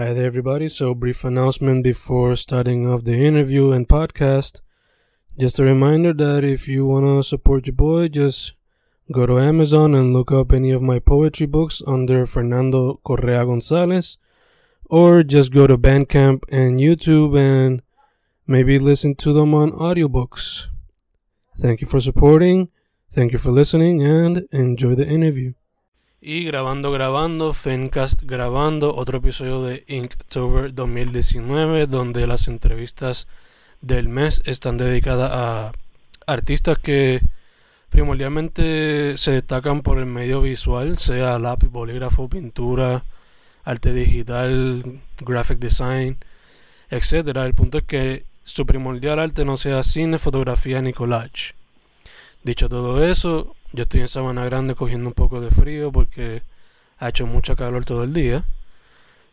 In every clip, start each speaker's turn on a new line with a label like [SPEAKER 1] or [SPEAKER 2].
[SPEAKER 1] Hi there, everybody. So, brief announcement before starting off the interview and podcast. Just a reminder that if you want to support your boy, just go to Amazon and look up any of my poetry books under Fernando Correa Gonzalez, or just go to Bandcamp and YouTube and maybe listen to them on audiobooks. Thank you for supporting, thank you for listening, and enjoy the interview. Y grabando, grabando, Fencast grabando, otro episodio de Inktober 2019, donde las entrevistas del mes están dedicadas a artistas que primordialmente se destacan por el medio visual, sea lápiz, bolígrafo, pintura, arte digital, graphic design, etc. El punto es que su primordial arte no sea cine, fotografía ni collage. Dicho todo eso, yo estoy en Sabana Grande cogiendo un poco de frío porque ha hecho mucha calor todo el día.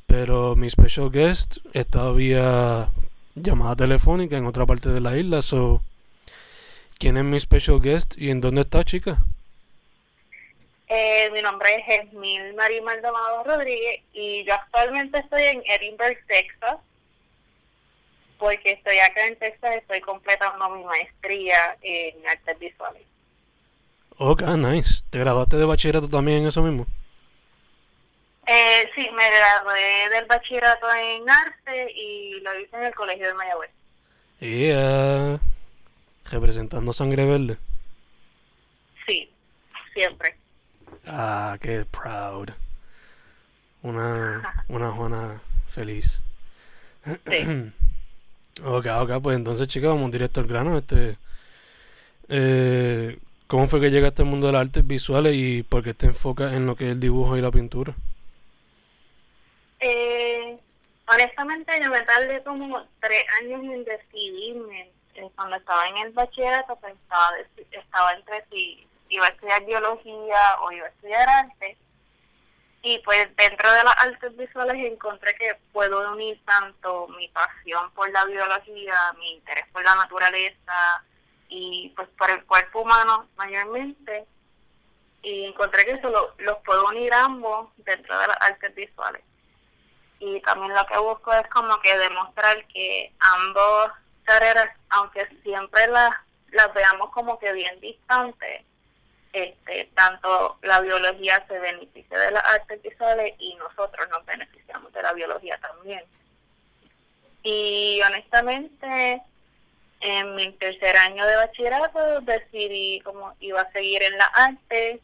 [SPEAKER 1] Pero mi special guest está vía llamada telefónica en otra parte de la isla. So, ¿Quién es mi special guest y en dónde está, chica?
[SPEAKER 2] Eh, mi nombre es Esmil María Maldonado Rodríguez y yo actualmente estoy en Edinburgh, Texas. Porque estoy acá en Texas, estoy completando mi maestría en artes visuales.
[SPEAKER 1] Ok, nice. ¿Te graduaste de bachillerato también en eso mismo?
[SPEAKER 2] Eh, sí, me gradué del bachillerato en arte y lo hice en el Colegio de Mayagüez.
[SPEAKER 1] Yeah. Representando Sangre Verde.
[SPEAKER 2] Sí, siempre.
[SPEAKER 1] Ah, qué proud. Una, una Juana feliz.
[SPEAKER 2] Sí.
[SPEAKER 1] ok, ok, pues entonces chicas, vamos directo al grano. Este, eh, ¿Cómo fue que llegaste al mundo de las artes visuales y por qué te enfocas en lo que es el dibujo y la pintura?
[SPEAKER 2] Eh, honestamente, yo me tardé como tres años en decidirme. Eh, cuando estaba en el bachillerato, pensaba, estaba entre si iba a estudiar biología o iba a estudiar arte. Y pues dentro de las artes visuales encontré que puedo unir tanto mi pasión por la biología, mi interés por la naturaleza, y pues por el cuerpo humano mayormente y encontré que eso lo, los puedo unir ambos dentro de las artes visuales. Y también lo que busco es como que demostrar que ambos carreras aunque siempre las las veamos como que bien distantes este tanto la biología se beneficia de las artes visuales y nosotros nos beneficiamos de la biología también. Y honestamente en mi tercer año de bachillerato decidí cómo iba a seguir en la arte.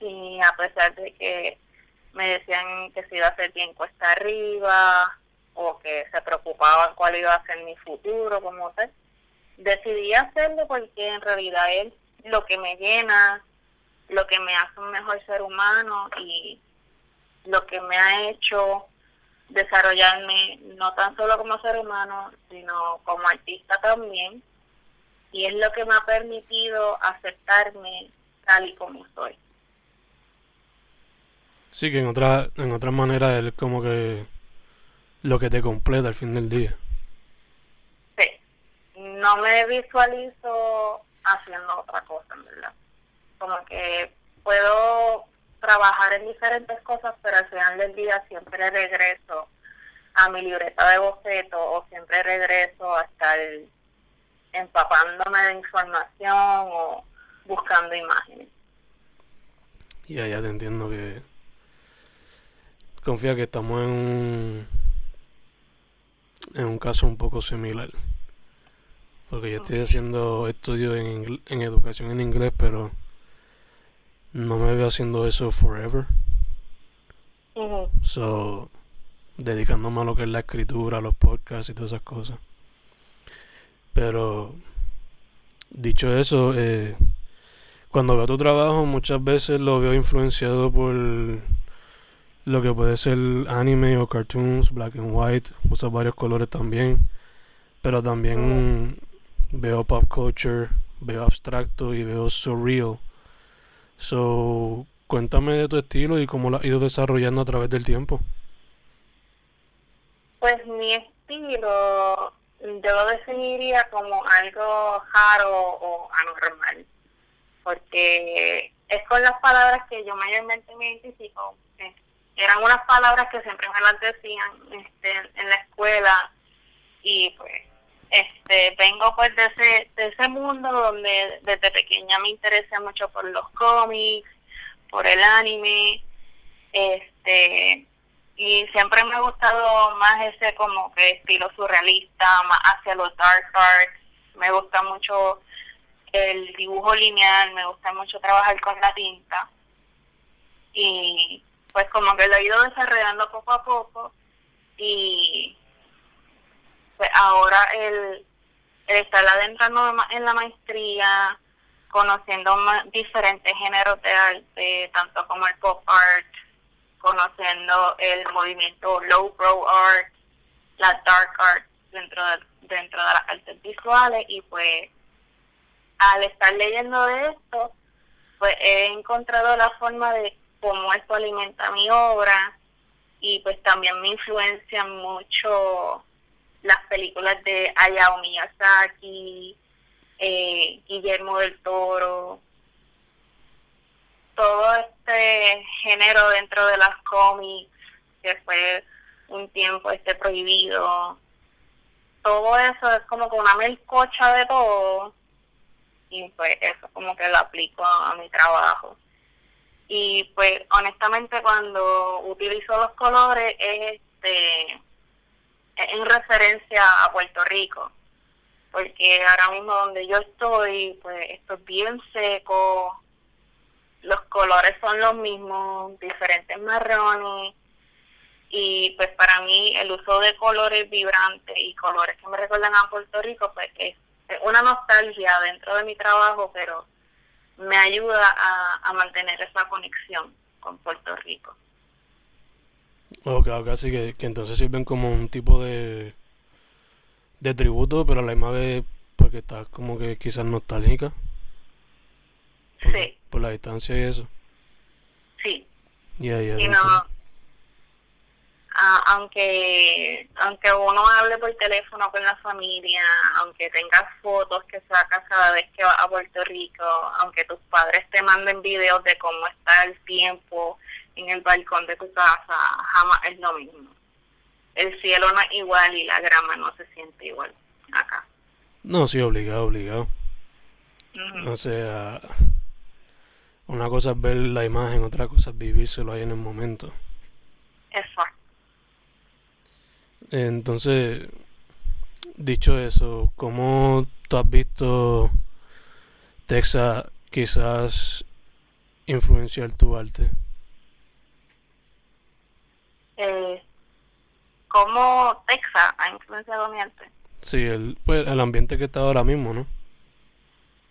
[SPEAKER 2] Y a pesar de que me decían que se iba a hacer bien cuesta arriba o que se preocupaban cuál iba a ser mi futuro como tal, decidí hacerlo porque en realidad es lo que me llena, lo que me hace un mejor ser humano y lo que me ha hecho desarrollarme no tan solo como ser humano, sino como artista también. Y es lo que me ha permitido aceptarme tal y como soy.
[SPEAKER 1] Sí, que en otra, en otra manera es como que lo que te completa al fin del día.
[SPEAKER 2] Sí, no me visualizo haciendo otra cosa, en verdad. Como que puedo trabajar en diferentes cosas, pero al final del día siempre regreso a mi libreta de boceto o siempre regreso a estar empapándome de información o buscando imágenes.
[SPEAKER 1] Ya, ya te entiendo que confía que estamos en un, en un caso un poco similar. Porque yo estoy haciendo estudios en, en educación en inglés, pero no me veo haciendo eso forever. So, dedicándome a lo que es la escritura, los podcasts y todas esas cosas. Pero, dicho eso, eh, cuando veo tu trabajo muchas veces lo veo influenciado por lo que puede ser anime o cartoons, black and white, usa varios colores también, pero también veo pop culture, veo abstracto y veo surreal. So, cuéntame de tu estilo y cómo lo has ido desarrollando a través del tiempo.
[SPEAKER 2] Pues mi estilo yo lo definiría como algo raro o anormal, porque es con las palabras que yo mayormente me identifico. eran unas palabras que siempre me las decían este, en la escuela y pues este vengo pues de ese, de ese mundo donde desde pequeña me interesé mucho por los cómics, por el anime, este y siempre me ha gustado más ese como que estilo surrealista, más hacia los dark arts, me gusta mucho el dibujo lineal, me gusta mucho trabajar con la tinta. Y pues como que lo he ido desarrollando poco a poco y pues ahora el, estar adentrando en la maestría, conociendo diferentes géneros de arte, tanto como el pop art, conociendo el movimiento low pro art, la dark art dentro de, dentro de las artes visuales y pues al estar leyendo de esto, pues he encontrado la forma de cómo esto alimenta mi obra y pues también me influencian mucho las películas de Hayao Miyazaki, eh, Guillermo del Toro, todo este género dentro de las cómics que fue un tiempo este prohibido, todo eso es como que una melcocha de todo y pues eso como que lo aplico a mi trabajo. Y pues honestamente cuando utilizo los colores es este en referencia a Puerto Rico porque ahora mismo donde yo estoy pues esto es bien seco los colores son los mismos diferentes marrones y pues para mí el uso de colores vibrantes y colores que me recuerdan a Puerto Rico pues es una nostalgia dentro de mi trabajo pero me ayuda a, mantener esa conexión con Puerto Rico.
[SPEAKER 1] Ok, ok, así que, que entonces sirven como un tipo de, de tributo, pero a la misma vez porque estás como que quizás nostálgica.
[SPEAKER 2] sí.
[SPEAKER 1] Por la distancia y eso.
[SPEAKER 2] Sí.
[SPEAKER 1] Ya, ya.
[SPEAKER 2] y no, aunque aunque uno hable por teléfono con la familia, aunque tengas fotos que sacas cada vez que vas a Puerto Rico, aunque tus padres te manden videos de cómo está el tiempo en el balcón de tu casa, jamás es lo mismo. El cielo no es igual y la grama no se siente igual acá.
[SPEAKER 1] No, sí, obligado, obligado. O sea, una cosa es ver la imagen, otra cosa es vivírselo ahí en el momento.
[SPEAKER 2] Exacto.
[SPEAKER 1] Entonces, dicho eso, ¿cómo tú has visto Texas quizás influenciar tu arte?
[SPEAKER 2] Eh, ¿Cómo Texas ha influenciado mi arte?
[SPEAKER 1] Sí, el, pues, el ambiente que está ahora mismo, ¿no?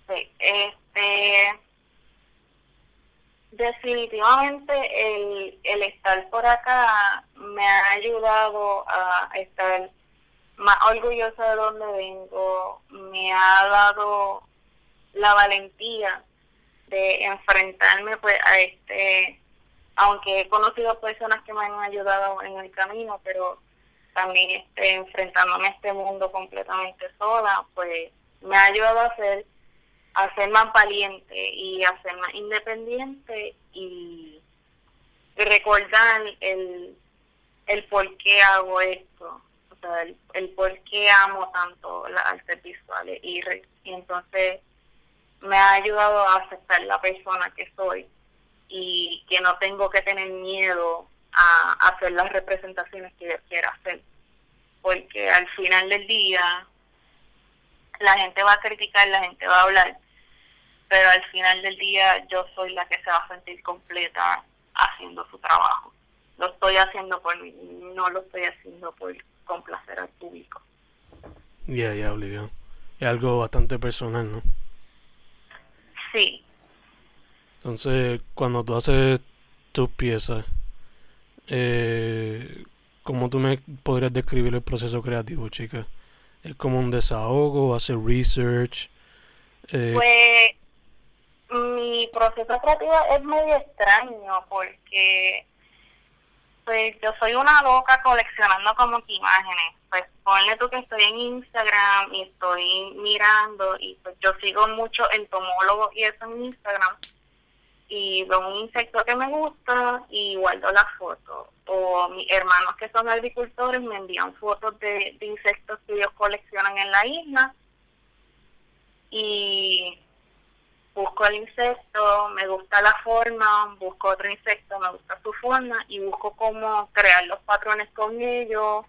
[SPEAKER 2] Sí, este definitivamente el, el estar por acá me ha ayudado a estar más orgullosa de donde vengo, me ha dado la valentía de enfrentarme pues a este, aunque he conocido personas que me han ayudado en el camino, pero también este, enfrentándome a este mundo completamente sola, pues me ha ayudado a ser a ser más valiente y a ser más independiente y, recordar el, el por qué hago esto, o sea, el, por qué amo tanto las artes visuales y, y entonces me ha ayudado a aceptar la persona que soy y que no tengo que tener miedo a hacer las representaciones que yo quiera hacer porque al final del día la gente va a criticar, la gente va a hablar, pero al final del día yo soy la que se va a sentir completa haciendo su trabajo. Lo estoy haciendo por mí, no lo estoy haciendo por complacer al público.
[SPEAKER 1] Ya, ya, Olivia. Es algo bastante personal, ¿no?
[SPEAKER 2] Sí.
[SPEAKER 1] Entonces, cuando tú haces tus piezas, eh, ¿cómo tú me podrías describir el proceso creativo, chica? ¿Es como un desahogo, hacer research?
[SPEAKER 2] Eh, pues mi proceso creativo es medio extraño porque pues yo soy una loca coleccionando como que imágenes. Pues ponle tú que estoy en Instagram y estoy mirando y pues yo sigo mucho entomólogos y eso en Instagram y veo un insecto que me gusta y guardo la foto. O mis hermanos que son agricultores me envían fotos de, de insectos que ellos coleccionan en la isla. Y busco el insecto, me gusta la forma, busco otro insecto, me gusta su forma y busco cómo crear los patrones con ellos.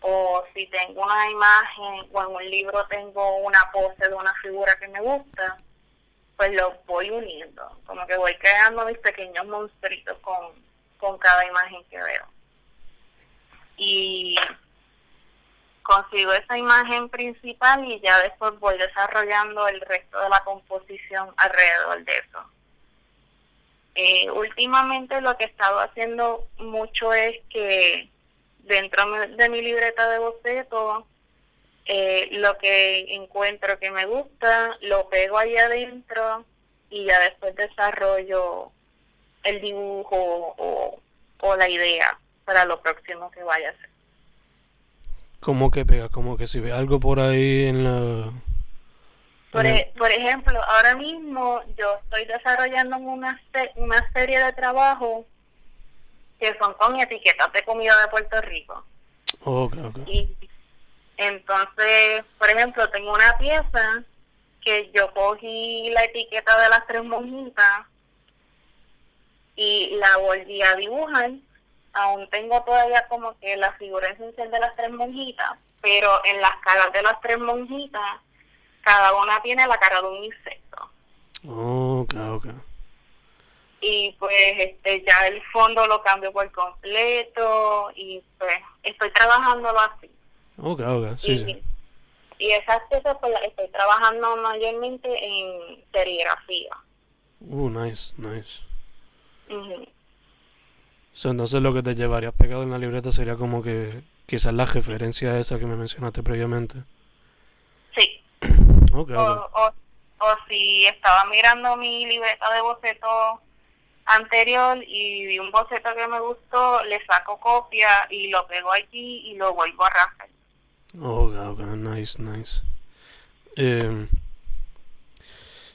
[SPEAKER 2] O si tengo una imagen o en un libro tengo una pose de una figura que me gusta, pues los voy uniendo, como que voy creando mis pequeños monstruitos con, con cada imagen que veo. Y consigo esa imagen principal y ya después voy desarrollando el resto de la composición alrededor de eso. Eh, últimamente lo que he estado haciendo mucho es que dentro de mi libreta de boceto eh, lo que encuentro que me gusta, lo pego ahí adentro y ya después desarrollo el dibujo o, o la idea para lo próximo que vaya a hacer.
[SPEAKER 1] ¿Cómo que pega? Como que si ve algo por ahí en la...
[SPEAKER 2] Por, e, por ejemplo, ahora mismo yo estoy desarrollando una, una serie de trabajos que son con etiquetas de comida de Puerto Rico.
[SPEAKER 1] Okay, okay.
[SPEAKER 2] Y entonces, por ejemplo, tengo una pieza que yo cogí la etiqueta de las tres monjitas y la volví a dibujar. Aún tengo todavía como que la figura esencial de las tres monjitas, pero en las caras de las tres monjitas, cada una tiene la cara de un insecto.
[SPEAKER 1] Ok, ok.
[SPEAKER 2] Y pues este ya el fondo lo cambio por completo y pues estoy trabajándolo así.
[SPEAKER 1] Ok, ok, sí,
[SPEAKER 2] y,
[SPEAKER 1] sí.
[SPEAKER 2] Y esas cosas pues las estoy trabajando mayormente en serigrafía.
[SPEAKER 1] Uh, nice, nice. So, entonces lo que te llevarías pegado en la libreta sería como que quizás la referencia esa que me mencionaste previamente.
[SPEAKER 2] Sí.
[SPEAKER 1] Ok,
[SPEAKER 2] O, o, o si estaba mirando mi libreta de boceto anterior y vi un boceto que me gustó, le saco copia y lo pego allí y lo vuelvo a rascar.
[SPEAKER 1] Ok, ok, nice, nice. Eh,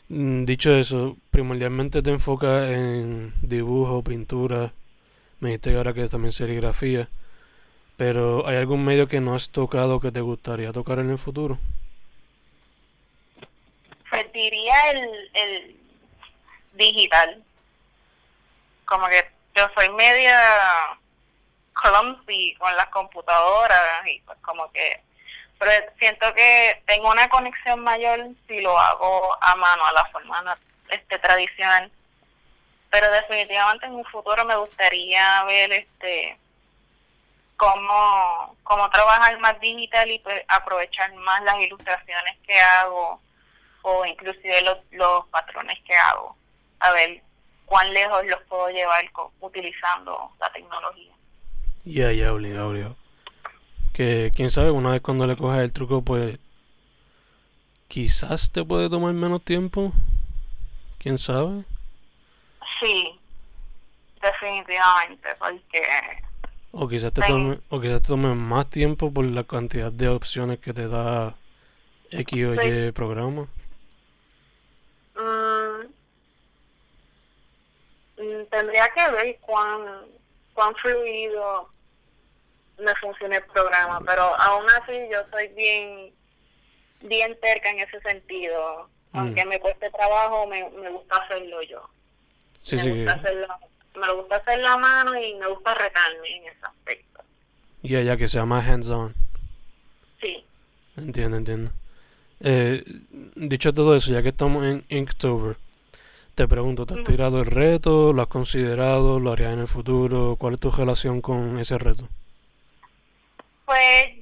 [SPEAKER 1] dicho eso, primordialmente te enfocas en dibujo, pintura, me dijiste ahora que también serigrafía, pero ¿hay algún medio que no has tocado que te gustaría tocar en el futuro?
[SPEAKER 2] Pues diría el, el digital. Como que yo soy media clumsy con las computadoras y pues como que pero siento que tengo una conexión mayor si lo hago a mano, a la forma este tradicional. Pero definitivamente en un futuro me gustaría ver este cómo, cómo trabajar más digital y pues, aprovechar más las ilustraciones que hago o inclusive los, los patrones que hago. A ver cuán lejos los puedo llevar utilizando la tecnología.
[SPEAKER 1] Ya, ya, obligado. Que quién sabe, una vez cuando le cojas el truco, pues quizás te puede tomar menos tiempo. ¿Quién sabe?
[SPEAKER 2] Sí, definitivamente, porque
[SPEAKER 1] O quizás te tome, o quizás te tome más tiempo por la cantidad de opciones que te da X o
[SPEAKER 2] Sí.
[SPEAKER 1] Y programa.
[SPEAKER 2] mm, mm, tendría que ver cuán, cuán fluido me funciona el programa, pero aún así yo soy bien bien terca en ese sentido.
[SPEAKER 1] Mm.
[SPEAKER 2] Aunque me cueste trabajo, me, me gusta hacerlo yo.
[SPEAKER 1] Sí,
[SPEAKER 2] me
[SPEAKER 1] sí,
[SPEAKER 2] gusta hacerlo, me gusta hacer la mano y me gusta retarme en ese aspecto.
[SPEAKER 1] ya, ya que sea más hands-on.
[SPEAKER 2] Sí.
[SPEAKER 1] Entiendo, entiendo. Eh, dicho todo eso, ya que estamos en Inktober, te pregunto, ¿te has tirado el reto? ¿Lo has considerado? ¿Lo harías en el futuro? ¿Cuál es tu relación con ese reto?
[SPEAKER 2] Pues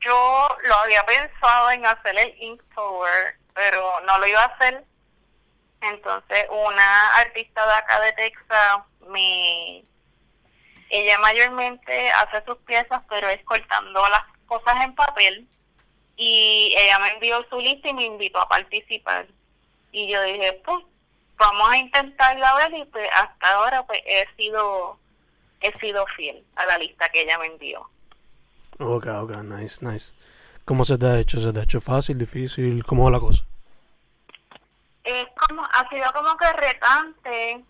[SPEAKER 2] yo lo había pensado en hacer el Inktober, pero no lo iba a hacer. Entonces una artista de acá de Texas me... Ella mayormente hace sus piezas, pero es cortando las cosas en papel. Y ella me envió su lista y me invitó a participar. Y yo dije, pues vamos a intentarlo a ver y pues hasta ahora pues he sido he sido fiel a la lista que ella me envió.
[SPEAKER 1] Ok, ok, nice, nice. ¿Cómo se te ha hecho? ¿Se te ha hecho fácil, difícil? ¿Cómo va la cosa?
[SPEAKER 2] es como ha sido como que retante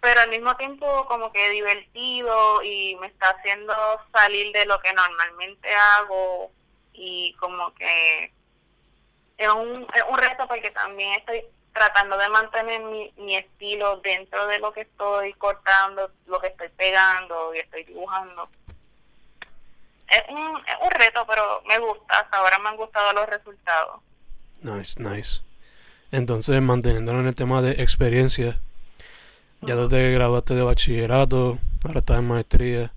[SPEAKER 2] pero al mismo tiempo como que divertido y me está haciendo salir de lo que normalmente hago y como que es un, es un reto porque también estoy tratando de mantener mi, mi estilo dentro de lo que estoy cortando, lo que estoy pegando y estoy dibujando. Es un, es un reto, pero me gusta, hasta ahora me han gustado los resultados.
[SPEAKER 1] Nice, nice. Entonces, manteniéndolo en el tema de experiencia, ya tú te graduaste de bachillerato, ahora estás en maestría.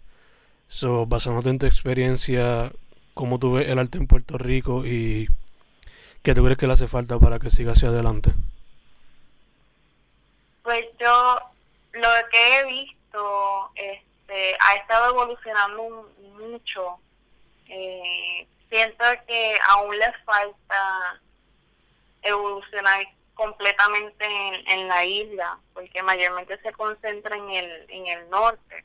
[SPEAKER 1] So, basándote en tu experiencia, ¿cómo tú ves el arte en Puerto Rico y qué tú crees que le hace falta para que siga hacia adelante?
[SPEAKER 2] Pues yo lo que he visto este, ha estado evolucionando mucho. Eh, siento que aún le falta evolucionar completamente en, la isla, porque mayormente se concentra en el, en el norte.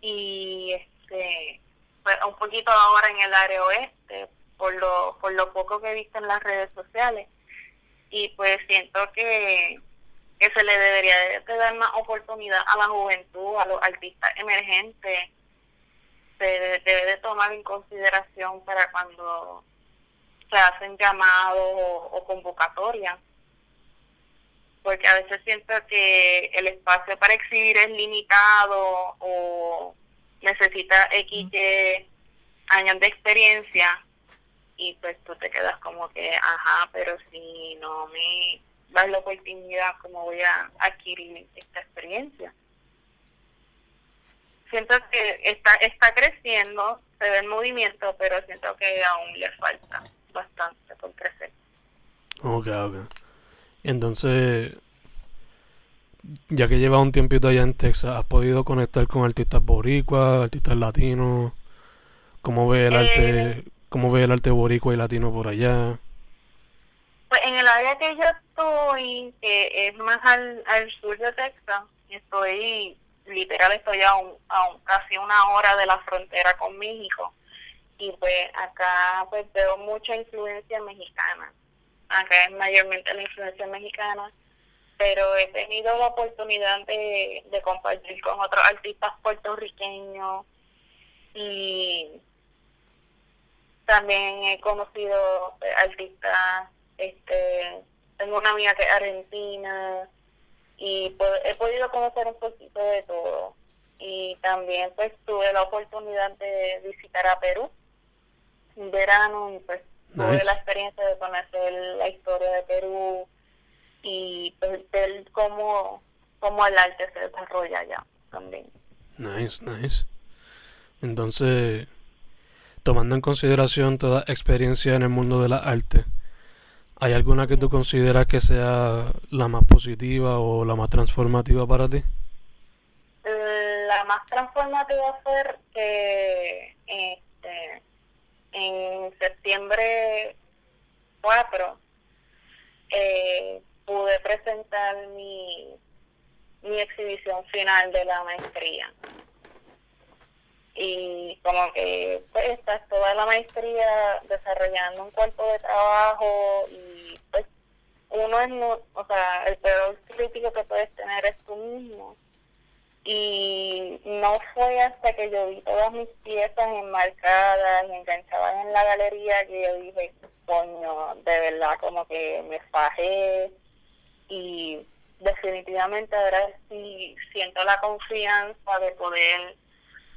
[SPEAKER 2] Y este pues, un poquito ahora en el área oeste, por lo, por lo poco que he visto en las redes sociales. Y pues siento que que se le debería de, dar más oportunidad a la juventud, a los artistas emergentes, se debe de tomar en consideración para cuando se hacen llamados o, convocatorias. Porque a veces siento que el espacio para exhibir es limitado o necesita X años de experiencia y pues tú te quedas como que, ajá, pero si no me dar la oportunidad como voy a adquirir esta experiencia. Siento que está, está creciendo, se ve el movimiento, pero siento que aún le falta bastante por crecer.
[SPEAKER 1] Ok, ok. Entonces, ya que llevas un tiempito allá en Texas, ¿has podido conectar con artistas boricuas, artistas latinos? ¿Cómo ve el arte, eh, cómo ve el arte boricua y latino por allá?
[SPEAKER 2] Pues en el área que yo estoy, que es más al, al sur de Texas, estoy, literal, estoy a, un, a casi una hora de la frontera con México. Y pues acá pues veo mucha influencia mexicana. Acá es mayormente la influencia mexicana, pero he tenido la oportunidad de, de compartir con otros artistas puertorriqueños y también he conocido eh, artistas este, tengo una amiga que es argentina y pues, he podido conocer un poquito de todo. Y también pues tuve la oportunidad de visitar a Perú en verano y pues tuve la experiencia de conocer la historia de Perú y pues ver cómo, cómo el arte se desarrolla allá también.
[SPEAKER 1] Nice, nice. Entonces, tomando en consideración toda experiencia en el mundo de la arte, ¿Hay alguna que tú consideras que sea la más positiva o la más transformativa para ti?
[SPEAKER 2] La más transformativa fue que este, en septiembre 4 eh, pude presentar mi, mi exhibición final de la maestría y como que pues estás toda la maestría desarrollando un cuerpo de trabajo y pues uno es o sea el peor crítico que puedes tener es tú mismo. Y no fue hasta que yo vi todas mis piezas enmarcadas y enganchadas en la galería que yo dije coño de verdad como que me fajé y definitivamente ahora sí siento la confianza de poder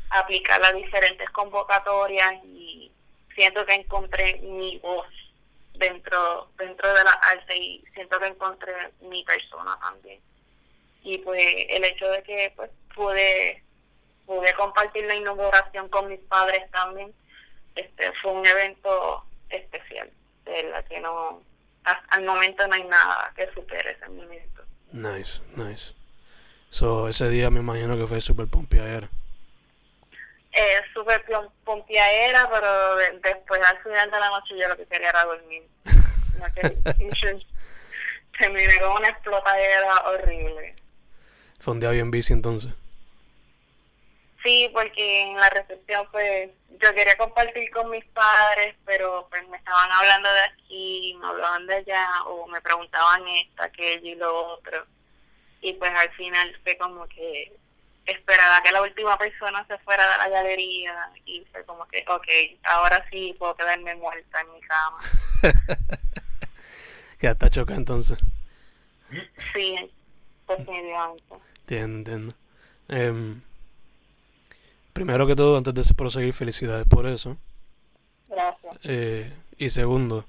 [SPEAKER 2] aplicar las diferentes convocatorias y siento que encontré mi voz dentro dentro de la arte y siento que encontré mi persona también. Y pues el hecho de que pues pude pude compartir la inauguración con mis padres también este fue un evento especial de la que no al momento no hay nada que supere ese momento.
[SPEAKER 1] Nice nice. So ese día me imagino que fue súper pompeadero
[SPEAKER 2] eh, súper pompiadera, pero después al final de la noche yo lo que quería era dormir. No Terminé con una explotadera horrible.
[SPEAKER 1] ¿Fue un día bien bici entonces?
[SPEAKER 2] Sí, porque en la recepción pues yo quería compartir con mis padres, pero pues me estaban hablando de aquí, me hablaban de allá, o me preguntaban esto, aquello y lo otro. y pues al final fue como que esperaba que la última persona se fuera de la galería y fue como que, ok, ahora sí puedo quedarme muerta en mi cama.
[SPEAKER 1] que está choca entonces.
[SPEAKER 2] Sí, definitivamente.
[SPEAKER 1] Entiendo, entiendo. Eh, primero que todo, antes de proseguir, felicidades por eso.
[SPEAKER 2] Gracias.
[SPEAKER 1] Eh, y segundo,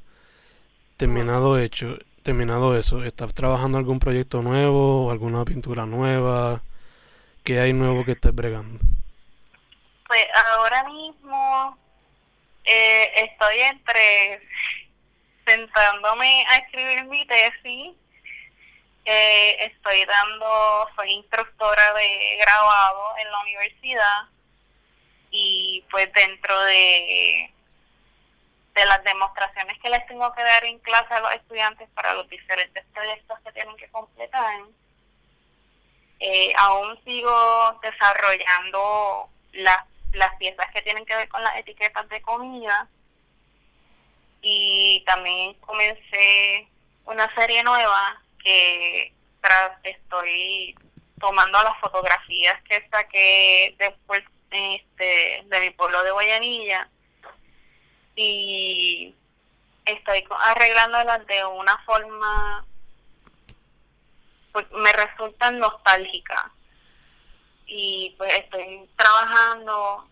[SPEAKER 1] terminado hecho, terminado eso, ¿estás trabajando algún proyecto nuevo o alguna pintura nueva? ¿Qué hay nuevo que estés bregando?
[SPEAKER 2] Pues ahora mismo eh, estoy entre sentándome a escribir mi tesis. Eh, estoy dando, soy instructora de grabado en la universidad y pues dentro de de las demostraciones que les tengo que dar en clase a los estudiantes para los diferentes proyectos que tienen que completar, eh, aún sigo desarrollando las, las piezas que tienen que ver con las etiquetas de comida. Y también comencé una serie nueva que estoy tomando las fotografías que saqué después este, de mi pueblo de Guayanilla. Y estoy arreglándolas de una forma pues me resultan nostálgicas y pues estoy trabajando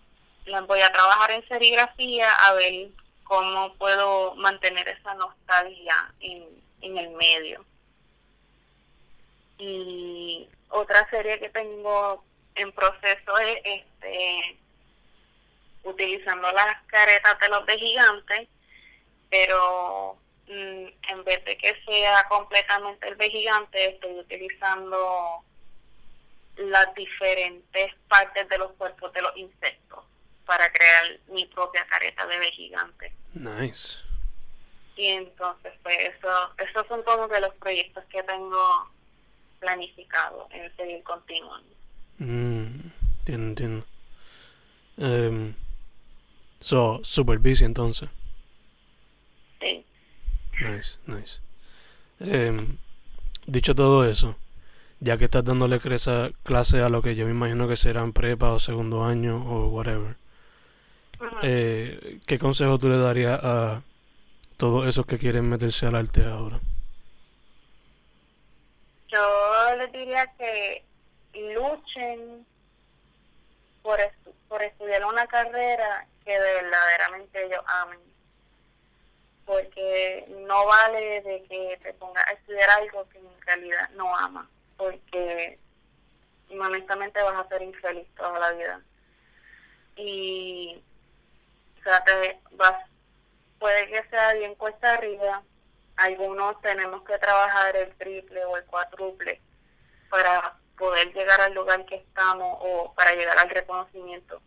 [SPEAKER 2] voy a trabajar en serigrafía a ver cómo puedo mantener esa nostalgia en, en el medio. Y otra serie que tengo en proceso es este utilizando las caretas de los de gigantes, pero en vez de que sea completamente el de gigante, estoy utilizando las diferentes partes de los cuerpos de los insectos para crear mi propia careta de B gigante.
[SPEAKER 1] Nice.
[SPEAKER 2] Y entonces, pues eso, esos son todos de los proyectos que tengo planificado en seguir continuando.
[SPEAKER 1] Mm, entiendo, entiendo. Em, So, super busy entonces.
[SPEAKER 2] Sí.
[SPEAKER 1] Nice, nice. Eh, dicho todo eso, ya que estás dándole clase, clase a lo que yo me imagino que serán prepa o segundo año o whatever, eh, ¿qué consejo tú le darías a todos esos que quieren meterse al arte ahora?
[SPEAKER 2] Yo les diría que luchen por, por estudiar una carrera que de verdaderamente ellos amen. Porque no vale de que te pongas a estudiar algo que en realidad no amas, porque honestamente vas a ser infeliz toda la vida. Y, o sea, te vas, puede que sea bien cuesta arriba, algunos tenemos que trabajar el triple o el cuádruple para poder llegar al lugar que estamos o para llegar al reconocimiento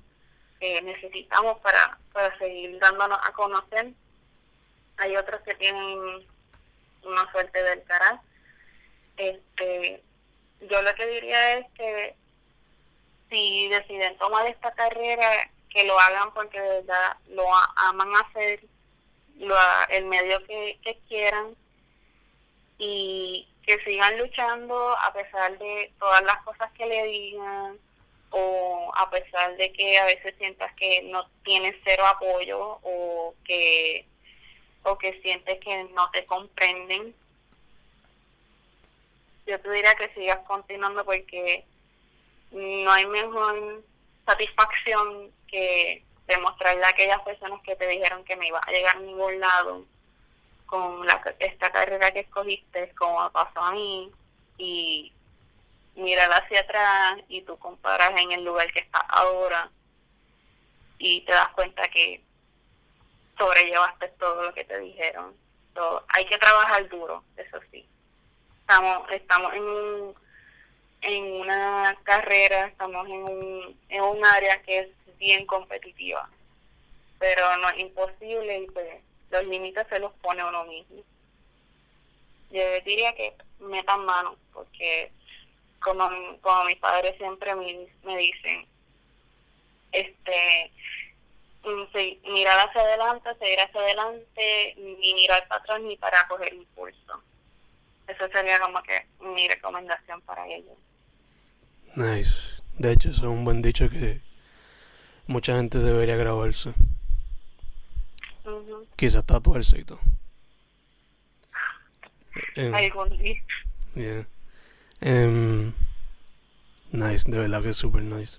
[SPEAKER 2] necesitamos para, para seguir dándonos a conocer. Hay otros que tienen una suerte del cara. Este, yo lo que diría es que si deciden tomar esta carrera, que lo hagan porque de verdad lo aman hacer, lo, el medio que, que quieran y que sigan luchando a pesar de todas las cosas que le digan, o a pesar de que a veces sientas que no tienes cero apoyo o que o que sientes que no te comprenden yo te diría que sigas continuando porque no hay mejor satisfacción que demostrarle a aquellas personas que te dijeron que no iba a llegar a ningún lado con la, esta carrera que escogiste como pasó a mí y mirar hacia atrás y tú comparas en el lugar que estás ahora y te das cuenta que sobrellevaste todo lo que te dijeron. hay que trabajar duro, eso sí. Estamos estamos en un, en una carrera, estamos en un, en un área que es bien competitiva, pero no es imposible y pues los límites se los pone uno mismo. Yo diría que metan mano, porque como, como mis padres siempre me dicen, este, mm, mirar hacia adelante, seguir hacia adelante, ni mirar para atrás ni para coger impulso. eso sería como que mi recomendación para ellos.
[SPEAKER 1] Nice. De hecho, eso es un buen dicho que mucha gente debería grabarse. Quizás tatuarse y todo. Eh,
[SPEAKER 2] Algún día.
[SPEAKER 1] yeah. Em, nice, de verdad que es super nice.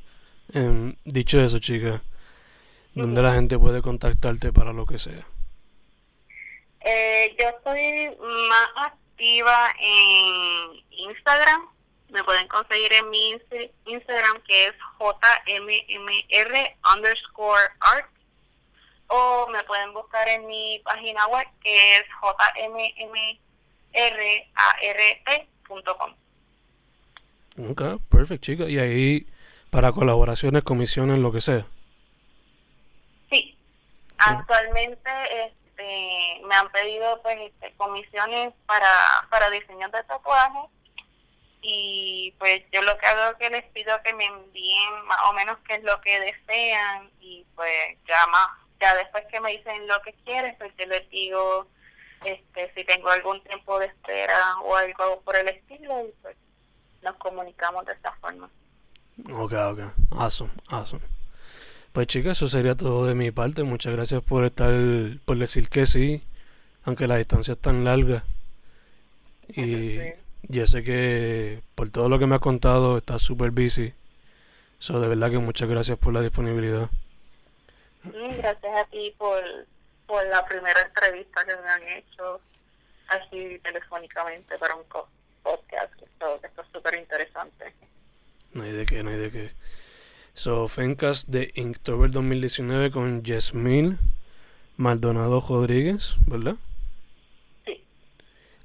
[SPEAKER 1] Em, dicho eso, chica, ¿dónde la gente puede contactarte para lo que sea?
[SPEAKER 2] Eh, yo estoy más activa en Instagram. Me pueden conseguir en mi inst- Instagram que es jmmr underscore art. O me pueden buscar en mi página web que es jmmrart.com.
[SPEAKER 1] Ok, perfect, chica. Y ahí, para colaboraciones, comisiones, lo que sea.
[SPEAKER 2] Actualmente este, me han pedido pues este, comisiones para, para diseños de tatuajes y pues yo lo que hago es que les pido que me envíen más o menos qué es lo que desean y pues ya más, ya después que me dicen lo que quieren, pues yo les digo este, si tengo algún tiempo de espera o algo por el estilo y pues nos comunicamos de esta forma.
[SPEAKER 1] Ok, ok. Awesome, awesome. Pues chicas, eso sería todo de mi parte. Muchas gracias por estar, por decir que sí, aunque la distancia es tan larga. Y yo sé que por todo lo que me has contado estás súper busy. So, de verdad que muchas gracias por la disponibilidad.
[SPEAKER 2] Mm, Gracias a ti por, por la primera entrevista que me han hecho así telefónicamente para un podcast. Esto, esto es súper interesante.
[SPEAKER 1] No hay de qué, no hay de qué. So, Fencast de Inktober 2019 con Yasmín Maldonado Rodríguez, ¿verdad?
[SPEAKER 2] Sí,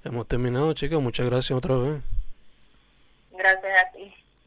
[SPEAKER 1] Hemos terminado, chicas. Muchas gracias otra vez.
[SPEAKER 2] gracias a ti.